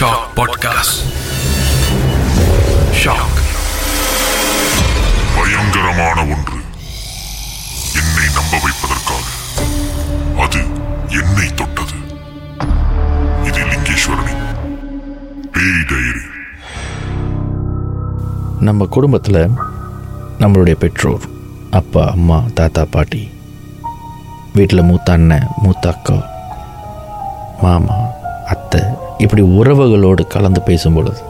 Shock podcast shock பயங்கரமான ஒன்று. என்னை நம்ப வைப்பதற்காக. அது என்னை தொட்டது. இது லிங்கேஸ்வரனின் பேய் டைரி. நம்ம குடும்பத்தில் நம்மளுடைய பெற்றோர் அப்பா அம்மா தாத்தா பாட்டி வீட்டில் மூத்த அண்ணன் மூத்த அக்கா மாமா அத்தை இப்படி உறவுகளோடு கலந்து பேசும் பொழுது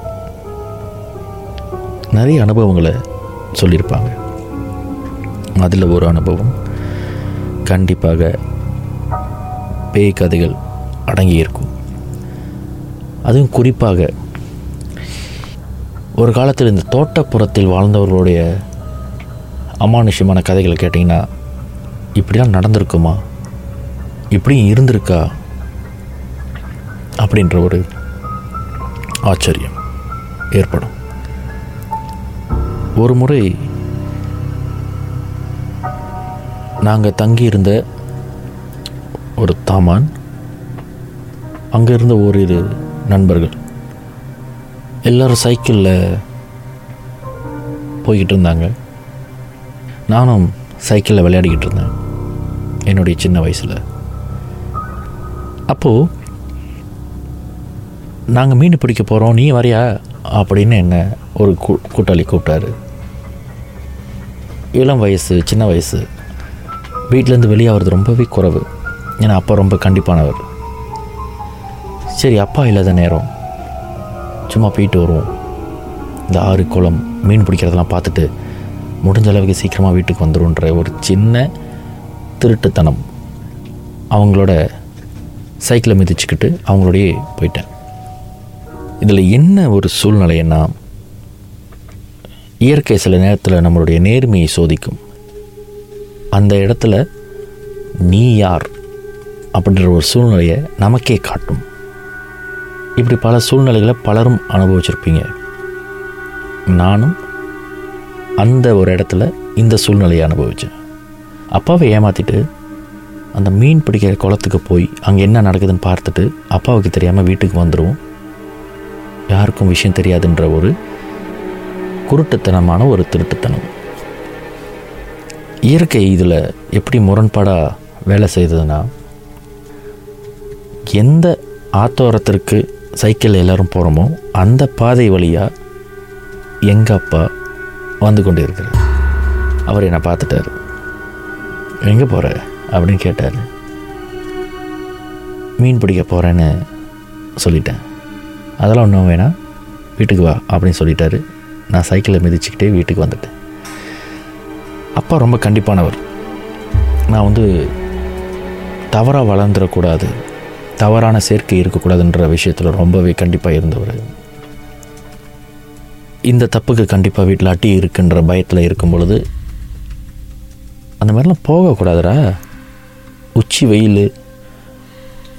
நிறைய அனுபவங்களை சொல்லியிருப்பாங்க. அதில் ஒரு அனுபவம் கண்டிப்பாக பேய் கதைகள் அடங்கியிருக்கும். அதுவும் குறிப்பாக ஒரு காலத்தில் இந்த தோட்டப்புறத்தில் வாழ்ந்தவர்களுடைய அமானுஷ்யமான கதைகளை கேட்டிங்கன்னா இப்படிலாம் நடந்திருக்குமா? இப்படியும் இருந்திருக்கா? அப்படின்ற ஒரு ஆச்சரியம் ஏற்படும். ஒரு முறை நாங்கள் தங்கியிருந்த ஒரு தாமான் அங்கே இருந்த ஓரிரு நண்பர்கள் எல்லோரும் சைக்கிளில் போய்கிட்டு இருந்தாங்க. நானும் சைக்கிளில் விளையாடிக்கிட்டு இருந்தேன் என்னுடைய சின்ன வயசில். அப்போது நாங்கள் மீன் பிடிக்க போகிறோம் நீ வரியா? அப்படின்னு என்ன ஒரு கூ கூட்டாளி கூப்பிட்டாரு. இளம் வயசு சின்ன வயசு. வீட்டிலேருந்து வெளியே ஆகிறது ரொம்பவே குறவு. ஏன்னா அப்பா ரொம்ப கண்டிப்பானவர். சரி அப்பா இல்லாத நேரம். சும்மா போயிட்டு வருவோம். இந்த ஆறு குளம் மீன் பிடிக்கிறதெல்லாம் பார்த்துட்டு முடிஞ்ச அளவுக்கு சீக்கிரமாக வீட்டுக்கு வந்துடும்ன்ற ஒரு சின்ன திருட்டுத்தனம். அவங்களோட சைக்கிளை மிதிச்சுக்கிட்டு அவங்களோடையே போயிட்டேன். இதில் என்ன ஒரு சூழ்நிலைன்னா இயற்கை சில நேரத்தில் நம்மளுடைய நேர்மையை சோதிக்கும். அந்த இடத்துல நீ யார் அப்படின்ற ஒரு சூழ்நிலையை நமக்கே காட்டும். இப்படி பல சூழ்நிலைகளை பலரும் அனுபவிச்சிருப்பீங்க. நானும் அந்த ஒரு இடத்துல இந்த சூழ்நிலையை அனுபவித்தேன் அப்பாவை ஏமாற்றிட்டு அந்த மீன் பிடிக்கிற குளத்துக்கு போய் அங்கே என்ன நடக்குதுன்னு பார்த்துட்டு அப்பாவுக்கு தெரியாமல் வீட்டுக்கு வந்துடுவோம் யாருக்கும் விஷயம் தெரியாதுன்ற ஒரு குருட்டுத்தனமான ஒரு திருட்டுத்தனம். இயற்கை இதில் எப்படி முரண்பாடாக வேலை செய்ததுன்னா எந்த ஆத்தோரத்திற்கு சைக்கிள் எல்லோரும் போகிறோமோ அந்த பாதை வழியாக எங்கள் அப்பா வந்து கொண்டு இருக்கிறார் அவர் என்னை பார்த்துட்டார். எங்கே போகிற அப்படின்னு கேட்டார். மீன் பிடிக்க போகிறேன்னு சொல்லிட்டேன். அதெல்லாம் ஒன்றும் வேணாம். வீட்டுக்கு வா அப்படின்னு சொல்லிட்டாரு. நான் சைக்கிளை மிதிச்சுக்கிட்டே வீட்டுக்கு வந்துட்டேன். அப்பா ரொம்ப கண்டிப்பானவர். நான் வந்து தவறாக வளர்ந்துடக்கூடாது தவறான சேர்க்கை இருக்கக்கூடாதுன்ற விஷயத்தில் ரொம்பவே கண்டிப்பாக இருந்தவர். இந்த தப்புக்கு கண்டிப்பாக வீட்டில் அட்டி இருக்குன்ற பயத்தில் இருக்கும் பொழுது அந்த மாதிரிலாம் போகக்கூடாதுடா. உச்சி வெயில்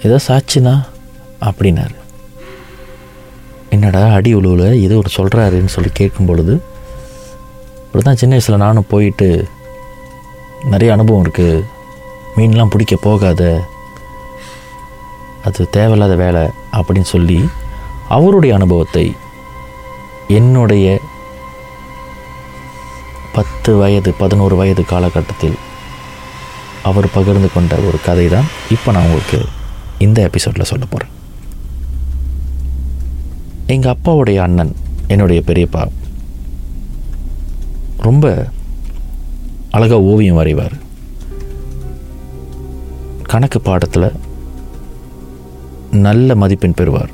ஏதோ சாட்சினா அப்படின்னாரு. என்னடா அடி உழுவில்? ஏதோ ஒரு சொல்கிறாருன்னு சொல்லி கேட்கும் பொழுது இப்படி தான் சின்ன வயசில் நானும் போயிட்டு நிறைய அனுபவம் இருக்குது மீன்லாம் பிடிக்க போகாத அது தேவையில்லாத வேலை அப்படின்னு சொல்லி அவருடைய அனுபவத்தை என்னுடைய பத்து வயது பதினோரு வயது காலகட்டத்தில் அவர் பகிர்ந்து கொண்ட ஒரு கதை தான் இப்போ நான் உங்களுக்கு இந்த எபிசோடில் சொல்ல போகிறேன் எங்கள் அப்பாவுடைய அண்ணன் என்னுடைய பெரியப்பா. ரொம்ப அழகாக ஓவியம் வரைவார். கணக்கு பாடத்தில் நல்ல மதிப்பெண் பெறுவார்.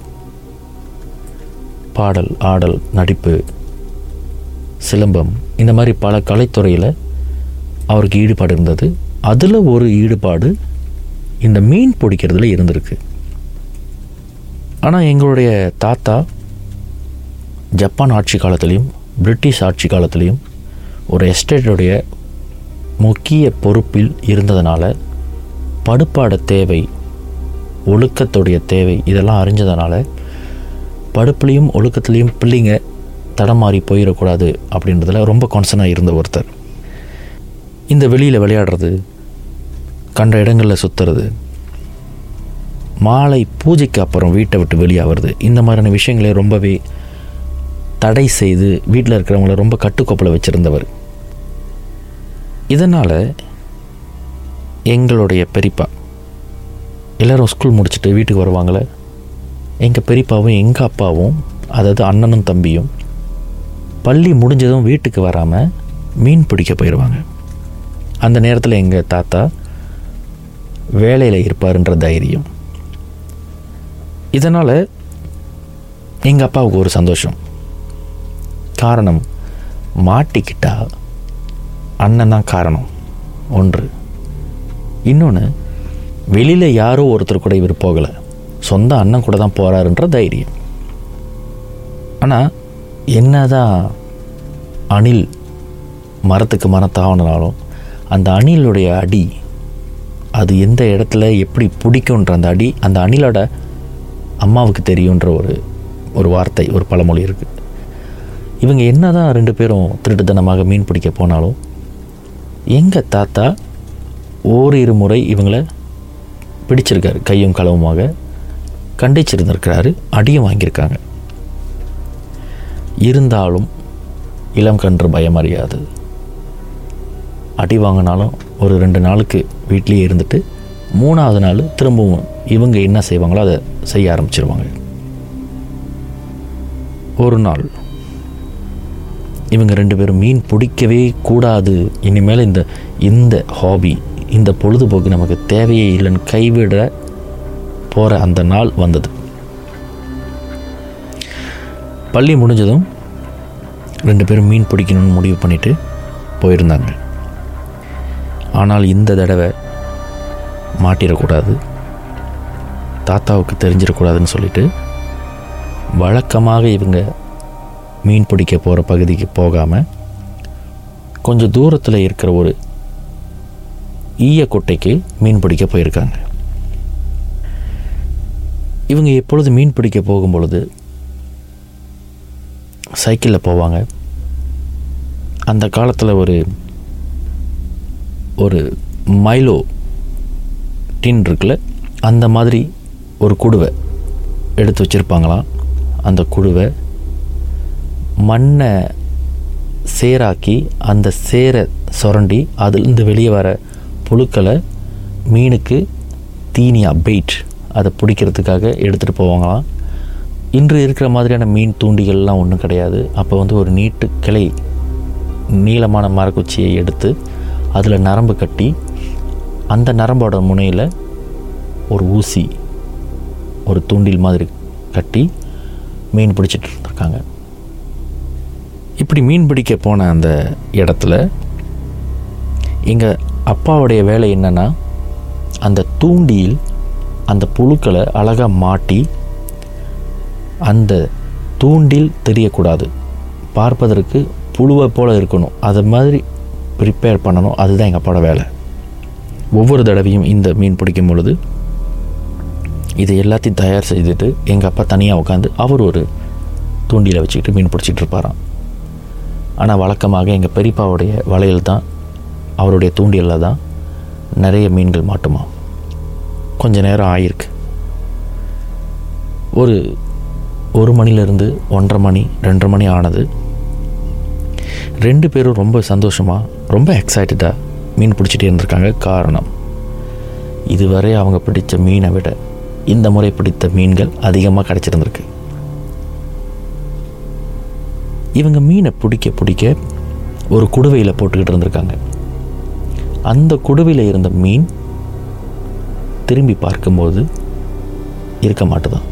பாடல் ஆடல் நடிப்பு சிலம்பம் இந்த மாதிரி பல கலைத்துறையில் அவருக்கு ஈடுபாடு இருந்தது. அதில் ஒரு ஈடுபாடு இந்த மீன் பிடிக்கிறதுல இருந்திருக்கு. ஆனால் எங்களுடைய தாத்தா ஜப்பான் ஆட்சி காலத்துலேயும் பிரிட்டிஷ் ஆட்சி காலத்துலேயும் ஒரு எஸ்டேட்டுடைய முக்கிய பொறுப்பில் இருந்ததுனால படுப்பாட தேவை ஒழுக்கத்துடைய தேவை இதெல்லாம் அறிஞ்சதுனால படுப்புலேயும் ஒழுக்கத்துலேயும் பிள்ளைங்க தடமாறி போயிடக்கூடாது அப்படின்றதுல ரொம்ப கான்சனாக இருந்த ஒருத்தர். இந்த வெளியில் விளையாடுறது கண்ட இடங்களில் சுற்றுறது மாலை பூஜைக்கு அப்புறம் வீட்டை விட்டு வெளியாகிறது இந்த மாதிரியான விஷயங்களை ரொம்பவே தடை செய்து வீட்டில் இருக்கிறவங்கள ரொம்ப கட்டுக்கோப்பில் வச்சுருந்தவர். இதனால் எங்களுடைய பெரியப்பா எல்லோரும் ஸ்கூல் முடிச்சுட்டு வீட்டுக்கு வருவாங்களே எங்கள் பெரியப்பாவும் எங்கள் அப்பாவும் அதாவது அண்ணனும் தம்பியும் பள்ளி முடிஞ்சதும் வீட்டுக்கு வராமல் மீன் பிடிக்க போயிடுவாங்க அந்த நேரத்தில் எங்கள் தாத்தா வேலையில் இருப்பாருன்ற தைரியம். இதனால் எங்கள் அப்பாவுக்கு ஒரு சந்தோஷம். காரணம் மாட்டிக்கிட்டா அண்ணன் தான் காரணம். ஒன்று. இன்னொன்று வெளியில் யாரோ ஒருத்தர் கூட இவர் போகலை. சொந்த அண்ணன் கூட தான் போகிறாருன்ற தைரியம். ஆனால் என்னதான் அணில் மரத்துக்கு மரத்தாகனாலும் அந்த அணிலுடைய அடி அது எந்த இடத்துல எப்படி பிடிக்குன்ற அந்த அடி அந்த அணிலோட அம்மாவுக்கு தெரியுன்ற ஒரு ஒரு வார்த்தை ஒரு பழமொழி இருக்குது இவங்க என்ன தான் ரெண்டு பேரும் திருட்டுத்தனமாக மீன் பிடிக்க போனாலும் எங்கள் தாத்தா ஓரிரு முறை இவங்களை பிடிச்சிருக்காரு கையும் களவுமாக கண்டிச்சிருந்திருக்கிறாரு அடியும் வாங்கியிருக்காங்க. இருந்தாலும் இளம் கன்று பயம் அறியாது. அடி வாங்கினாலும் ஒரு ரெண்டு நாளுக்கு வீட்லேயே இருந்துட்டு மூணாவது நாள் திரும்பவும் இவங்க என்ன செய்வாங்களோ அதை செய்ய ஆரம்பிச்சிருவாங்க. ஒரு நாள் இவங்க ரெண்டு பேரும் மீன் பிடிக்கவே கூடாது. இனிமேல் இந்த இந்த ஹாபி இந்த பொழுதுபோக்கு நமக்கு தேவையே இல்லைன்னு கைவிட போகிற அந்த நாள் வந்தது. பள்ளி முடிஞ்சதும் ரெண்டு பேரும் மீன் பிடிக்கணும்னு முடிவு பண்ணிட்டு போயிருந்தாங்க. ஆனால் இந்த தடவை மாட்டிடக்கூடாது. தாத்தாவுக்கு தெரிஞ்சிடக்கூடாதுன்னு சொல்லிட்டு வழக்கமாக இவங்க மீன் பிடிக்க போகிற பகுதிக்கு போகாமல் கொஞ்சம் தூரத்தில் இருக்கிற ஒரு ஈயக்கொட்டைக்கு மீன் பிடிக்க போயிருக்காங்க. இவங்க எப்பொழுது மீன் பிடிக்க போகும் பொழுது சைக்கிளில் போவாங்க. அந்த காலத்தில் ஒரு ஒரு மைலோ டின் இருக்குல்ல அந்த மாதிரி ஒரு குடுவை எடுத்து வச்சுருப்பாங்களாம். அந்த குடுவை மண்ணை சேராக்கி அந்த சேரை சுரண்டி அதுலேருந்து வெளியே வர புழுக்களை மீனுக்கு தீனியாக பெயிட் அதை பிடிக்கிறதுக்காக எடுத்துகிட்டு போவாங்களாம். இன்று இருக்கிற மாதிரியான மீன் தூண்டிகள்லாம் ஒன்றும் கிடையாது. அப்போ வந்து ஒரு நீட்டு கிளை நீளமான மரக்குச்சியை எடுத்து அதில் நரம்பு கட்டி அந்த நரம்போட முனையில் ஒரு ஊசி ஒரு தூண்டில் மாதிரி கட்டி மீன் பிடிச்சிட்டு இருந்திருக்காங்க. இப்படி மீன் பிடிக்க போன அந்த இடத்துல எங்கள் அப்பாவுடைய வேலை என்னென்னா அந்த தூண்டியில் அந்த புழுக்களை அழகாக மாட்டி அந்த தூண்டில் தெரியக்கூடாது. பார்ப்பதற்கு புழுவை போல் இருக்கணும். அது மாதிரி ப்ரிப்பேர் பண்ணணும். அதுதான் எங்கள் அப்பாவோட வேலை. ஒவ்வொரு தடவையும் இந்த மீன் பிடிக்கும் பொழுது இது எல்லாத்தையும் தயார் செய்துட்டு எங்கள் அப்பா தனியாக உட்காந்து அவர் ஒரு தூண்டியில் வச்சுக்கிட்டு மீன் பிடிச்சிட்டு இருப்பாராம். ஆனால் வழக்கமாக எங்கள் பெரியப்பாவுடைய வளையல் தான் அவருடைய தூண்டியலில் தான் நிறைய மீன்கள் மாட்டுமா. கொஞ்ச நேரம் ஆயிருக்கு. ஒரு ஒரு மணிலேருந்து ஒன்றரை மணி ரெண்டரை மணி ஆனது. ரெண்டு பேரும் ரொம்ப சந்தோஷமாக ரொம்ப எக்ஸைட்டடாக மீன் பிடிச்சிட்டே இருந்திருக்காங்க. காரணம் இதுவரை அவங்க பிடித்த மீனை விட இந்த முறை பிடித்த மீன்கள் அதிகமாக கிடச்சிருந்துருக்கு. இவங்க மீனை பிடிக்க பிடிக்க ஒரு குடுவையில் போட்டுக்கிட்டு இருந்திருக்காங்க. அந்த குடுவையில் இருந்த மீன் திரும்பி பார்க்கும்போது இருக்க மாட்டுதான்.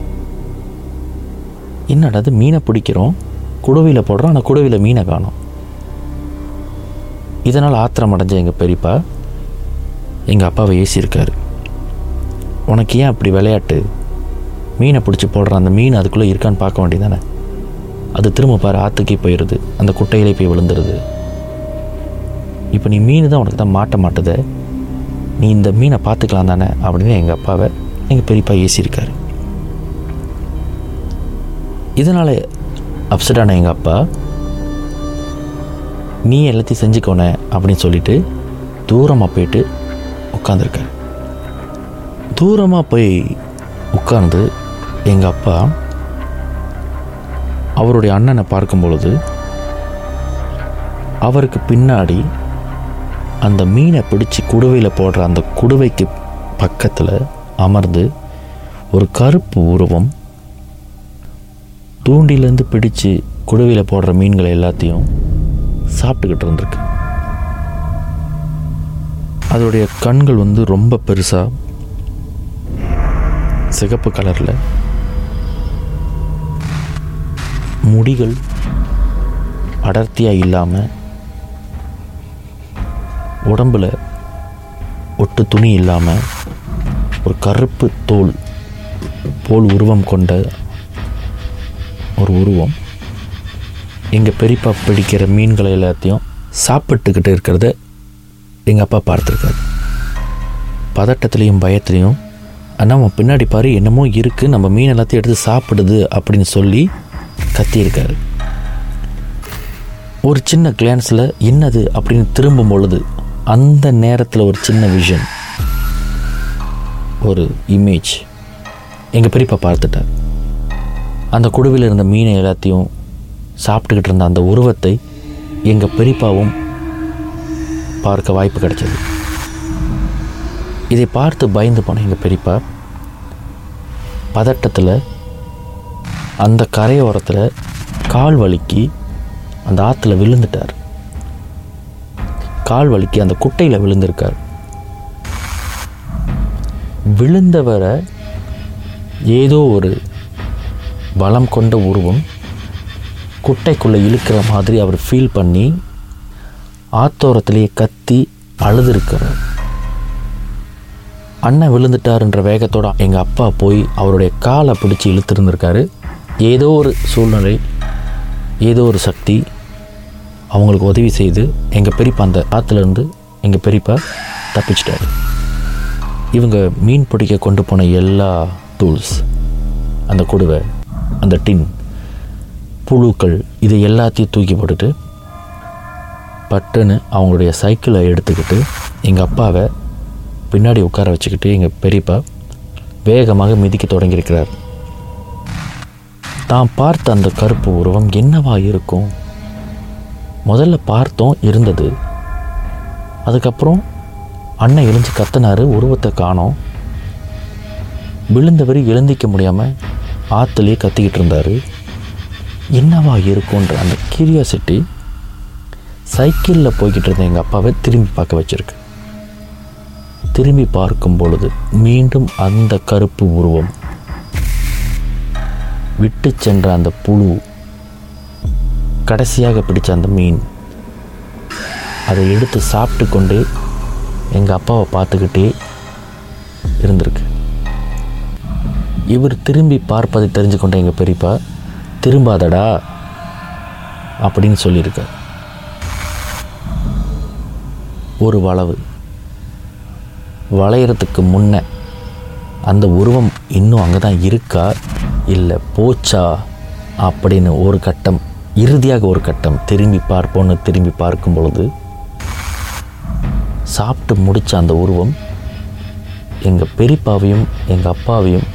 என்னடா அது மீனை பிடிக்கிறோம் குடுவையில் போடுறோம் ஆனால் குடுவையில் மீனை காணோம். இதனால் ஆத்திரம் அடைஞ்ச எங்கள் பெரியப்பா எங்கள் அப்பாவை ஏசியிருக்காரு. உனக்கு ஏன் அப்படி விளையாட்டு? மீனை பிடிச்சி போடுற அந்த மீன் அதுக்குள்ளே இருக்கான்னு பார்க்க வேண்டியதானே அது திரும்ப பாரு ஆற்றுக்கே போயிடுது. அந்த குட்டையிலே போய் விழுந்துருது. இப்போ நீ மீன் தான் உனக்கு தான் மாட்ட மாட்டுத. நீ இந்த மீனை பார்த்துக்கலாம் தானே அப்படின்னு எங்கள் அப்பாவை எங்கள் பெரியப்பா ஏசியிருக்காரு. இதனால் அப்செட்டான எங்கள் அப்பா நீ எல்லாத்தையும் செஞ்சுக்கோனே அப்படின்னு சொல்லிட்டு தூரமாக போயிட்டு உட்காந்துருக்காரு தூரமாக போய் உட்கார்ந்து எங்கள் அப்பா அவருடைய அண்ணனை பார்க்கும் பொழுது அவருக்கு பின்னாடி அந்த மீனை பிடிச்சி குடுவையில் போடுற அந்த குடுவைக்கு பக்கத்தில் அமர்ந்து ஒரு கருப்பு உருவம் தூண்டிலேருந்து பிடிச்சு குடுவையில் போடுற மீன்களை எல்லாத்தையும் சாப்பிட்டுக்கிட்டு இருந்திருக்கு. அதோடைய கண்கள் வந்து ரொம்ப பெருசாக சிகப்பு கலரில் முடிகள் அடர்த்தியாக இல்லாமல் உடம்பில் ஒட்டு துணி இல்லாமல் ஒரு கருப்பு தோல் போல் உருவம் கொண்ட ஒரு உருவம். எங்கள் பெரியப்பா பிடிக்கிற மீன்களை எல்லாத்தையும் சாப்பிட்டுக்கிட்டு இருக்கிறத எங்கள் அப்பா பார்த்துருக்காரு. பதட்டத்துலேயும் பயத்துலேயும் ஆனால் அவன் பின்னாடி பாரு என்னமோ இருக்குது நம்ம மீன் எல்லாத்தையும் எடுத்து சாப்பிடுது அப்படின்னு சொல்லி கத்தியிருக்காரு ஒரு சின்ன கிளான்ஸில் என்னது அப்படின்னு திரும்பும் பொழுது அந்த நேரத்தில் ஒரு சின்ன விஷன் ஒரு இமேஜ் எங்கள் பெரியப்பா பார்த்துட்டார். அந்த குடுவில் இருந்த மீனை எல்லாத்தையும் சாப்பிட்டுக்கிட்டு இருந்த அந்த உருவத்தை எங்கள் பெரியப்பாவும் பார்க்க வாய்ப்பு கிடைச்சது. இதை பார்த்து பயந்து போன எங்கள் பெரியப்பா பதட்டத்தில் அந்த கரையோரத்தில் கால் வலிக்கு அந்த ஆற்றுல விழுந்துட்டார். கால் வலிக்கு அந்த குட்டையில் விழுந்திருக்கார். விழுந்தவரை ஏதோ ஒரு பலம் கொண்ட உருவம் குட்டைக்குள்ளே இழுக்கிற மாதிரி அவர் ஃபீல் பண்ணி ஆத்தோரத்திலேயே கத்தி அழுதுருக்கிறார் அண்ணன் விழுந்துட்டாருன்ற வேகத்தோட எங்கள் அப்பா போய் அவருடைய காலை பிடிச்சி இழுத்துருந்துருக்காரு. ஏதோ ஒரு சூழ்நிலை ஏதோ ஒரு சக்தி அவங்களுக்கு உதவி செய்து எங்கள் பெரியப்பா அந்த ஆற்றுலேருந்து எங்கள் பெரியப்பா தப்பிச்சிட்டாரு. இவங்க மீன் பிடிக்க கொண்டு போன எல்லா டூல்ஸ் அந்த குடுவை அந்த டின் புழுக்கள் இது எல்லாத்தையும் தூக்கி போட்டுட்டு பட்டுன்னு அவங்களுடைய சைக்கிளை எடுத்துக்கிட்டு எங்கள் அப்பாவை பின்னாடி உட்கார வச்சுக்கிட்டு எங்கள் பெரியப்பா வேகமாக மிதிக்க தொடங்கியிருக்கிறார். தான் பார்த்த அந்த கருப்பு உருவம் என்னவா இருக்கும்? முதல்ல பார்த்தோம் இருந்தது. அதுக்கப்புறம் அண்ணன் எழுந்து கத்தினார் உருவத்தை காணோம். விழுந்தவர் எழுந்திக்க முடியாமல் ஆற்றுலேயே கத்திக்கிட்டு இருந்தார். என்னவா இருக்குன்ற அந்த கியூரியாசிட்டி சைக்கிளில் போய்கிட்டு இருந்த எங்கள் அப்பாவை திரும்பி பார்க்க வச்சுருக்கு. திரும்பி பார்க்கும் பொழுது மீண்டும் அந்த கருப்பு உருவம் விட்டு சென்ற அந்த புழு கடைசியாக பிடித்த அந்த மீன். அதை எடுத்து சாப்பிட்டு கொண்டு எங்கள் அப்பாவை பார்த்துக்கிட்டே இருந்திருக்கு. இவர் திரும்பி பார்ப்பதை தெரிஞ்சு கொண்ட எங்கள் பெரியப்பா திரும்பாதடா அப்படின்னு சொல்லியிருக்க ஒரு வளவு. வளையறதுக்கு முன்ன அந்த உருவம் இன்னும் அங்கே தான் இருக்கா? இல்லை போச்சா அப்படின்னு ஒரு கட்டம் இறுதியாக ஒரு கட்டம் திரும்பி பார்ப்போன்னு திரும்பி பார்க்கும் பொழுது சாப்பிட்டு முடித்த அந்த உருவம் எங்கள் பெரியப்பாவையும் எங்கள் அப்பாவையும்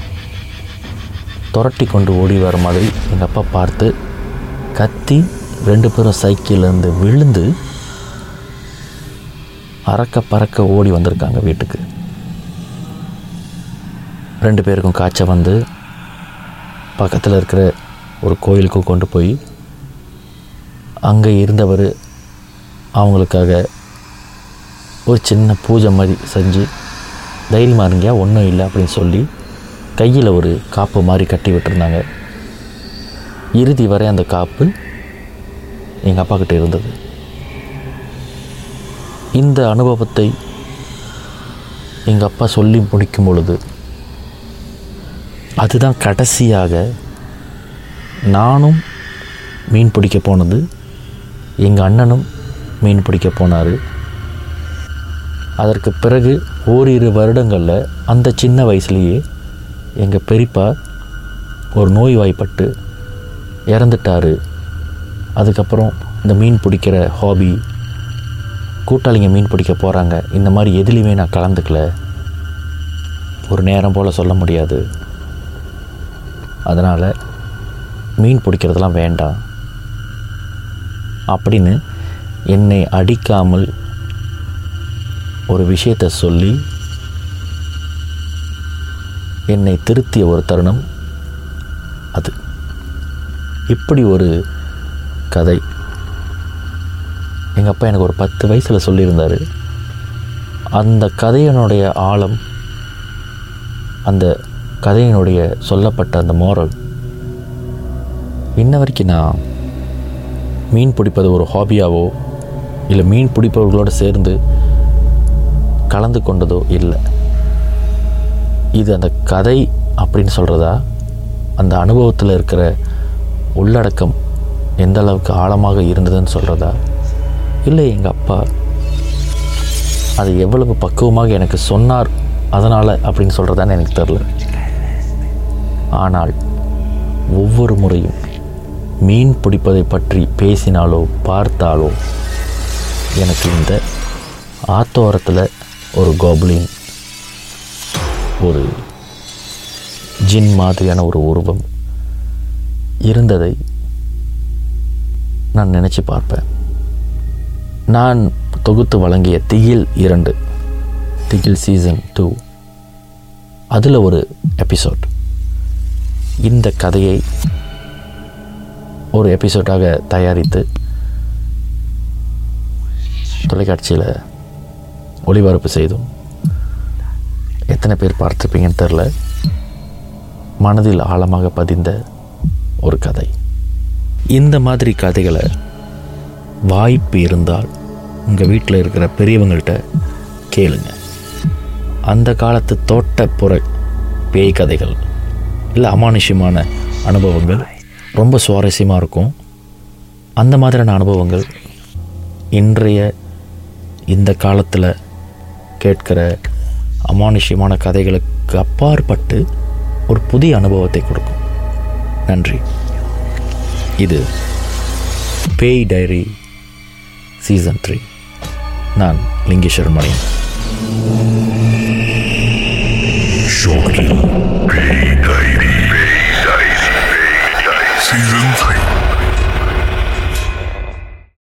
துரட்டி கொண்டு ஓடி வர மாதிரி எங்கள் அப்பா பார்த்து கத்தி ரெண்டு பேரும் சைக்கிள்லேருந்து விழுந்து அறக்க பறக்க ஓடி வந்திருக்காங்க வீட்டுக்கு. ரெண்டு பேருக்கும் காய்ச்சல் வந்து பக்கத்தில் இருக்கிற ஒரு கோயிலுக்கு கொண்டு போய் அங்கே இருந்தவர் அவங்களுக்காக ஒரு சின்ன பூஜை மாதிரி செஞ்சு தைரியமாக இருங்கயா ஒன்றும் இல்லை அப்படின்னு சொல்லி கையில் ஒரு காப்பு மாதிரி கட்டி விட்டுருந்தாங்க. இறுதி வரை அந்த காப்பு எங்கள் அப்பாக்கிட்ட இருந்தது. இந்த அனுபவத்தை எங்கள் அப்பா சொல்லி முடிக்கும் பொழுது அதுதான் கடைசியாக நானும் மீன் பிடிக்க போனது எங்கள் அண்ணனும் மீன் பிடிக்க போனார். அதற்கு பிறகு ஓரிரு வருடங்களில் அந்த சின்ன வயசுலேயே எங்கள் பெரியப்பா ஒரு நோய்வாய்ப்பட்டு இறந்துட்டார். அதுக்கப்புறம் இந்த மீன் பிடிக்கிற ஹாபி கூட்டாளிங்க மீன் பிடிக்க போகிறாங்க இந்த மாதிரி எதுலேயுமே நான் கலந்துக்கல. ஒரு நேரம் போல் சொல்ல முடியாது. அதனால் மீன் பிடிக்கிறதெல்லாம் வேண்டாம். அப்படின்னு என்னை அடிக்காமல் ஒரு விஷயத்தை சொல்லி என்னை திருத்திய ஒரு தருணம் அது. இப்படி ஒரு கதை. எங்கள் அப்பா எனக்கு ஒரு பத்து வயசில் சொல்லியிருந்தார். அந்த கதையினுடைய ஆழம் அந்த கதையினுடைய சொல்லப்பட்ட அந்த மோரல் இன்ன வரைக்கும் நான் மீன் பிடிப்பது ஒரு ஹாபியாவோ இல்லை மீன் பிடிப்பவர்களோடு சேர்ந்து கலந்து கொண்டதோ இல்லை. இது அந்த கதை அப்படின்னு சொல்கிறதா அந்த அனுபவத்தில் இருக்கிற உள்ளடக்கம் எந்த அளவுக்கு ஆழமாக இருந்ததுன்னு சொல்கிறதா இல்லை எங்கள் அப்பா அது எவ்வளவு பக்குவமாக எனக்கு சொன்னார் அதனால் அப்படின்னு சொல்கிறதான்னு எனக்கு தெரில ஆனால் ஒவ்வொரு முறையும் மீன் பிடிப்பதை பற்றி பேசினாலோ பார்த்தாலோ எனக்கு இந்த ஆத்தோரத்தில் ஒரு கோபுலின் ஒரு ஜின் மாதிரியான ஒரு உருவம் இருந்ததை நான் நினச்சி பார்ப்பேன். நான் தொகுத்து வழங்கிய திகில் இரண்டு திகில் சீசன் டூ அதில் ஒரு எபிசோட். இந்த கதையை ஒரு எபிசோடாக தயாரித்து தொலைக்காட்சியில் ஒளிபரப்பு செய்தோம் எத்தனை பேர் பார்த்துருப்பீங்கன்னு தெரில மனதில் ஆழமாக பதிந்த ஒரு கதை. இந்த மாதிரி கதைகளை வாய்ப்பு இருந்தால் உங்கள் வீட்டில் இருக்கிற பெரியவங்கள்ட்ட கேளுங்க. அந்த காலத்து தோட்டப்புற பேய் கதைகள். இல்லை அமானுஷ்யமான அனுபவங்கள். ரொம்ப சுவாரஸ்யமாக இருக்கும். அந்த மாதிரியான அனுபவங்கள் இன்றைய இந்த காலத்தில் கேட்கிற அமானுஷ்யமான கதைகளுக்கு அப்பாற்பட்டு ஒரு புதிய அனுபவத்தை கொடுக்கும். நன்றி. இது பேய் டைரி சீசன் த்ரீ. நான் லிங்கேஸ்வரன் மணி. 谁人才？